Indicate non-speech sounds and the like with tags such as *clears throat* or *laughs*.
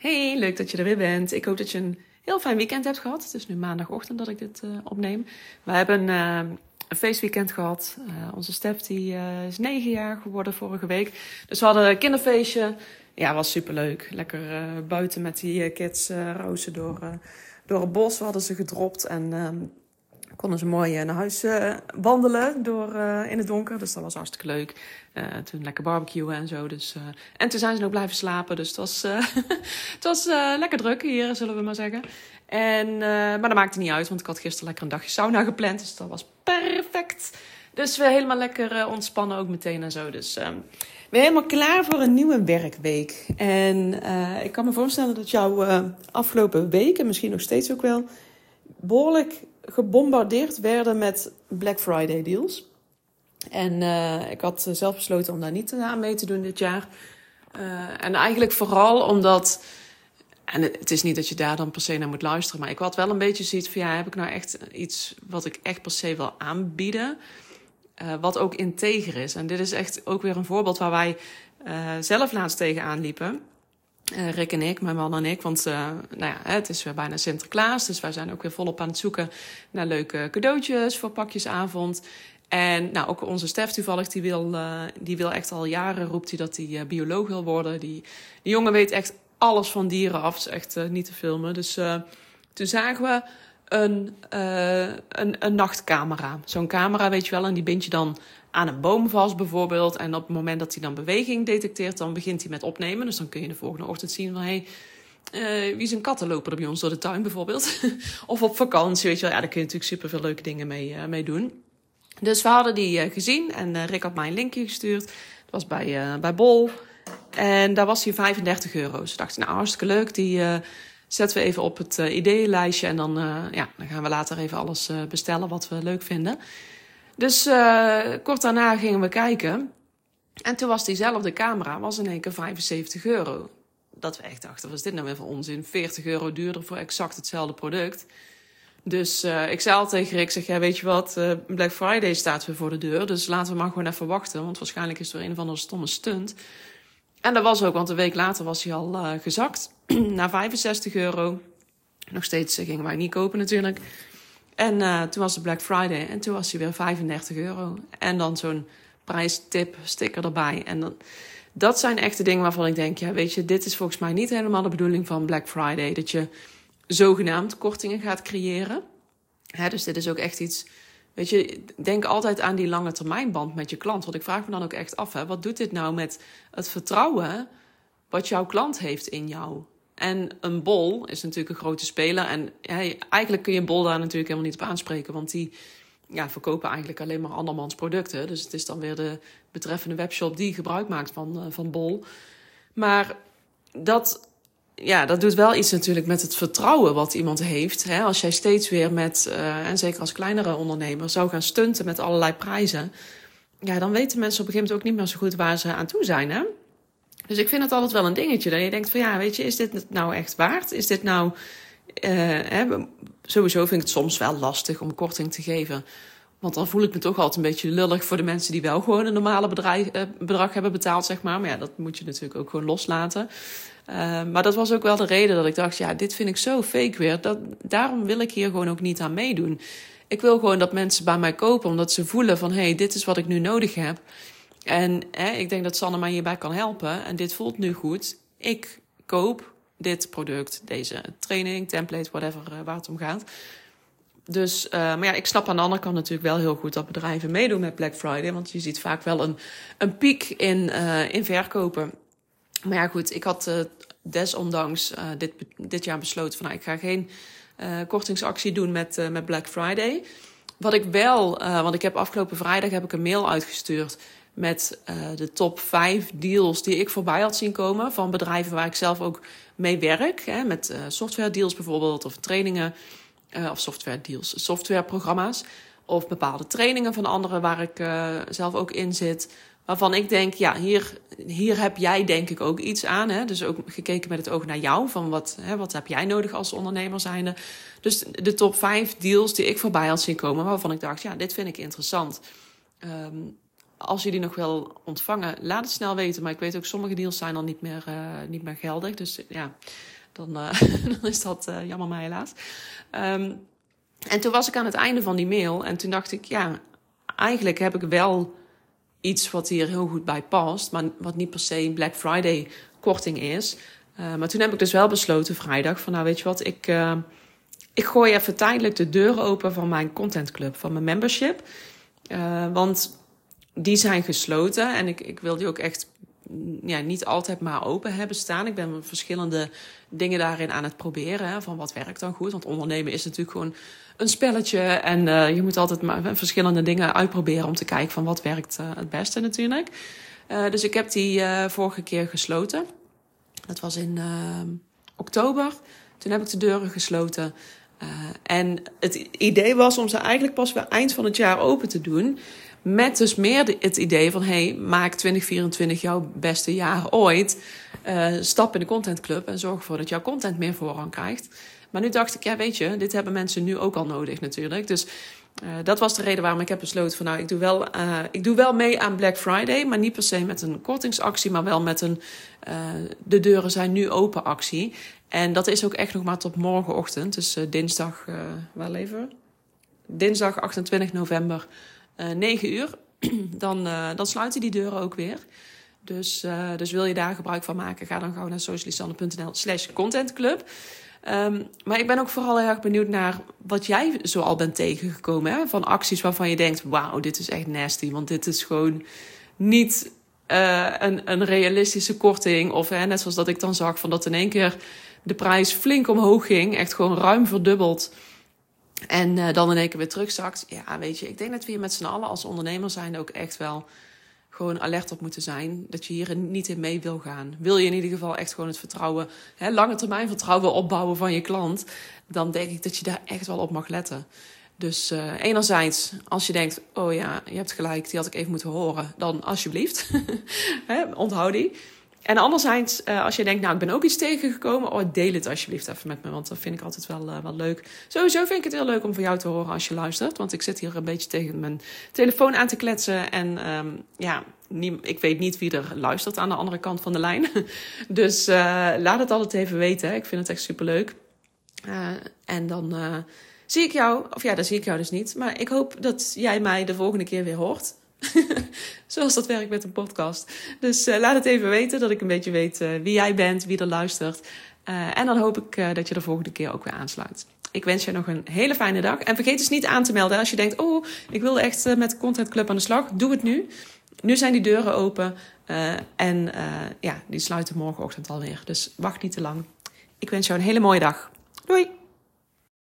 Hey, leuk dat je er weer bent. Ik hoop dat je een heel fijn weekend hebt gehad. Het is nu maandagochtend dat ik dit uh, opneem. We hebben uh, een feestweekend gehad. Uh, onze Stef die, is negen jaar geworden vorige week. Dus we hadden een kinderfeestje. Ja, was superleuk. Lekker buiten met die kids rozen door, door het bos. We hadden ze gedropt en ehm, konden ze mooi naar huis wandelen door, in het donker. Dus dat was hartstikke leuk. Toen lekker barbecuen en zo. Dus, en toen zijn ze nog blijven slapen. Dus het was, *laughs* het was lekker druk hier, zullen we maar zeggen. En, maar dat maakte niet uit, want ik had gisteren lekker een dagje sauna gepland. Dus dat was perfect. Dus we helemaal lekker ontspannen ook meteen en zo. Dus weer helemaal klaar voor een nieuwe werkweek. En ik kan me voorstellen dat jouw afgelopen weken, misschien nog steeds ook wel, behoorlijk gebombardeerd werden met Black Friday deals. En uh, ik had zelf besloten om daar niet aan mee te doen dit jaar. Uh, en eigenlijk vooral omdat. En het is niet dat je daar dan per se naar moet luisteren. Maar ik had wel een beetje zoiets van: ja, heb ik nou echt iets wat ik echt per se wil aanbieden? Wat ook integer is. En dit is echt ook weer een voorbeeld waar wij zelf laatst tegenaan liepen. Rick en ik, mijn man en ik. Want nou ja, het is weer bijna Sinterklaas. Dus wij zijn ook weer volop aan het zoeken naar leuke cadeautjes voor pakjesavond. En nou, ook onze Stef toevallig, die wil, uh, die wil echt al jaren, roept hij dat hij uh, bioloog wil worden. Die, die jongen weet echt alles van dieren af. Het is echt uh, niet te filmen. Dus toen zagen we een, een, een nachtcamera. Zo'n camera, weet je wel, en die bind je dan aan een boom vast bijvoorbeeld. En op het moment dat hij dan beweging detecteert, dan begint hij met opnemen. Dus dan kun je de volgende ochtend zien van... Hey, uh, wie zijn katten lopen er bij ons door de tuin bijvoorbeeld? *laughs* of op vakantie, weet je wel. Ja, daar kun je natuurlijk super veel leuke dingen mee, uh, mee doen. Dus we hadden die gezien en Rick had mij een linkje gestuurd. Dat was bij, bij Bol. En daar was hij 35 euro. Dus dacht nou hartstikke leuk. Die zetten we even op het ideeënlijstje. En dan, ja, dan gaan we later even alles bestellen wat we leuk vinden. Dus kort daarna gingen we kijken. En toen was diezelfde camera was in één keer 75 euro. Dat we echt dachten, wat is dit nou weer voor onzin? 40 euro duurder voor exact hetzelfde product. Dus ik zei al tegen Rick, zeg, ja, weet je wat, Black Friday staat weer voor de deur. Dus laten we maar gewoon even wachten. Want waarschijnlijk is er een of andere stomme stunt. En dat was ook, want een week later was hij al uh, gezakt. *clears throat* naar 65 euro. Nog steeds gingen wij niet kopen natuurlijk. En toen was het Black Friday. En toen was hij weer 35 euro. En dan zo'n prijstip sticker erbij. En dan, dat zijn echt de dingen waarvan ik denk, ja, weet je, dit is volgens mij niet helemaal de bedoeling van Black Friday. Dat je zogenaamd kortingen gaat creëren. Hè, dus dit is ook echt iets. Weet je, denk altijd aan die lange termijnband met je klant. Want ik vraag me dan ook echt af: hè, wat doet dit nou met het vertrouwen wat jouw klant heeft in jou? En een bol is natuurlijk een grote speler. En eigenlijk kun je een bol daar natuurlijk helemaal niet op aanspreken. Want die ja, verkopen eigenlijk alleen maar andermans producten. Dus het is dan weer de betreffende webshop die gebruik maakt van, uh, van bol. Maar dat ja, dat doet wel iets natuurlijk met het vertrouwen wat iemand heeft. Hè? Als jij steeds weer met, uh, en zeker als kleinere ondernemer, zou gaan stunten met allerlei prijzen. Ja, dan weten mensen op een gegeven moment ook niet meer zo goed waar ze aan toe zijn. Hè? Dus ik vind het altijd wel een dingetje. Dat je denkt van ja, weet je, is dit nou echt waard? Is dit nou. Uh, hè, sowieso vind ik het soms wel lastig om korting te geven. Want dan voel ik me toch altijd een beetje lullig voor de mensen die wel gewoon een normale uh, bedrag hebben betaald, zeg maar. Maar ja, dat moet je natuurlijk ook gewoon loslaten. Uh, maar dat was ook wel de reden dat ik dacht, ja, dit vind ik zo fake weer. Dat, daarom wil ik hier gewoon ook niet aan meedoen. Ik wil gewoon dat mensen bij mij kopen, omdat ze voelen van, hé, hey, dit is wat ik nu nodig heb. En hè, ik denk dat Sanne mij hierbij kan helpen. En dit voelt nu goed. Ik koop dit product, deze training, template, whatever, uh, waar het om gaat. Dus, uh, maar ja, ik snap aan de andere kant natuurlijk wel heel goed dat bedrijven meedoen met Black Friday. Want je ziet vaak wel een, een piek in, in verkopen. Maar ja, goed, ik had uh, desondanks uh, dit, dit jaar besloten van nou, ik ga geen uh, kortingsactie doen met, met Black Friday. Wat ik wel, want ik heb afgelopen vrijdag heb ik een mail uitgestuurd met de top 5 deals die ik voorbij had zien komen van bedrijven waar ik zelf ook mee werk. Hè, met software deals bijvoorbeeld of trainingen of software deals, softwareprogramma's. Of bepaalde trainingen van anderen waar ik zelf ook in zit waarvan ik denk, ja, hier, hier heb jij denk ik ook iets aan. Hè? Dus ook gekeken met het oog naar jou, van wat, hè, wat heb jij nodig als ondernemer zijnde. Dus de top 5 deals die ik voorbij had zien komen, waarvan ik dacht, ja, dit vind ik interessant. Um, als je die nog wil ontvangen, laat het snel weten. Maar ik weet ook, sommige deals zijn dan niet meer, niet meer geldig. Dus ja, dan, *laughs* dan is dat jammer maar helaas. Ehm, en toen was ik aan het einde van die mail en toen dacht ik, ja, eigenlijk heb ik wel iets wat hier heel goed bij past, maar wat niet per se een Black Friday korting is. Uh, maar toen heb ik dus wel besloten vrijdag van nou weet je wat, ik, uh, ik gooi even tijdelijk de deuren open van mijn contentclub, van mijn membership. Uh, want die zijn gesloten en ik, ik wil die ook echt ja, niet altijd maar open hebben staan. Ik ben verschillende dingen daarin aan het proberen. Van wat werkt dan goed? Want ondernemen is natuurlijk gewoon een spelletje. En uh, je moet altijd maar verschillende dingen uitproberen om te kijken van wat werkt uh, het beste natuurlijk. Uh, dus ik heb die vorige keer gesloten. Dat was in oktober. Toen heb ik de deuren gesloten. en het idee was om ze eigenlijk pas weer eind van het jaar open te doen. Met dus meer het idee van: hey, maak 2024 jouw beste jaar ooit. Uh, stap in de contentclub en zorg ervoor dat jouw content meer voorrang krijgt. Maar nu dacht ik, ja, weet je, dit hebben mensen nu ook al nodig natuurlijk. Dus uh, dat was de reden waarom ik heb besloten van nou, ik doe, wel, uh, ik doe wel mee aan Black Friday, maar niet per se met een kortingsactie, maar wel met een de deuren zijn nu open actie. En dat is ook echt nog maar tot morgenochtend, dus dinsdag, waar leven we? Dinsdag 28 november 9 eh, uur, *clears throat* dan, uh, dan sluiten die deuren ook weer. Dus, uh, dus wil je daar gebruik van maken, ga dan gauw naar socialisanne.nl slash contentclub. Um, maar ik ben ook vooral heel erg benieuwd naar wat jij zo al bent tegengekomen. Hè? Van acties waarvan je denkt, wauw, dit is echt nasty. Want dit is gewoon niet een, een realistische korting. Of hè, net zoals dat ik dan zag, van dat in één keer de prijs flink omhoog ging. Echt gewoon ruim verdubbeld. En uh, dan in één keer weer terugzakt. Ja, weet je, ik denk dat we hier met z'n allen als ondernemer zijn ook echt wel gewoon alert op moeten zijn. Dat je hier niet in mee wil gaan. Wil je in ieder geval echt gewoon het vertrouwen, hè, lange termijn vertrouwen opbouwen van je klant. Dan denk ik dat je daar echt wel op mag letten. Dus uh, enerzijds, als je denkt, oh ja, je hebt gelijk, die had ik even moeten horen. Dan alsjeblieft, *laughs* onthoud die. En anderzijds, uh, als je denkt, nou, ik ben ook iets tegengekomen, oh, deel het alsjeblieft even met me, want dat vind ik altijd wel, uh, wel leuk. Sowieso vind ik het heel leuk om van jou te horen als je luistert, want ik zit hier een beetje tegen mijn telefoon aan te kletsen en um, ja, ik weet niet wie er luistert aan de andere kant van de lijn. *laughs* dus uh, laat het altijd even weten, ik vind het echt superleuk. en dan zie ik jou, of ja, dan zie ik jou dus niet, maar ik hoop dat jij mij de volgende keer weer hoort. *laughs* Zoals dat werkt met een podcast. Dus uh, laat het even weten, dat ik een beetje weet uh, wie jij bent, wie er luistert. Uh, en dan hoop ik dat je de volgende keer ook weer aansluit. Ik wens je nog een hele fijne dag. En vergeet dus niet aan te melden als je denkt: Oh, ik wil echt met Content Club aan de slag. Doe het nu. Nu zijn die deuren open. en ja, die sluiten morgenochtend alweer. Dus wacht niet te lang. Ik wens jou een hele mooie dag. Doei!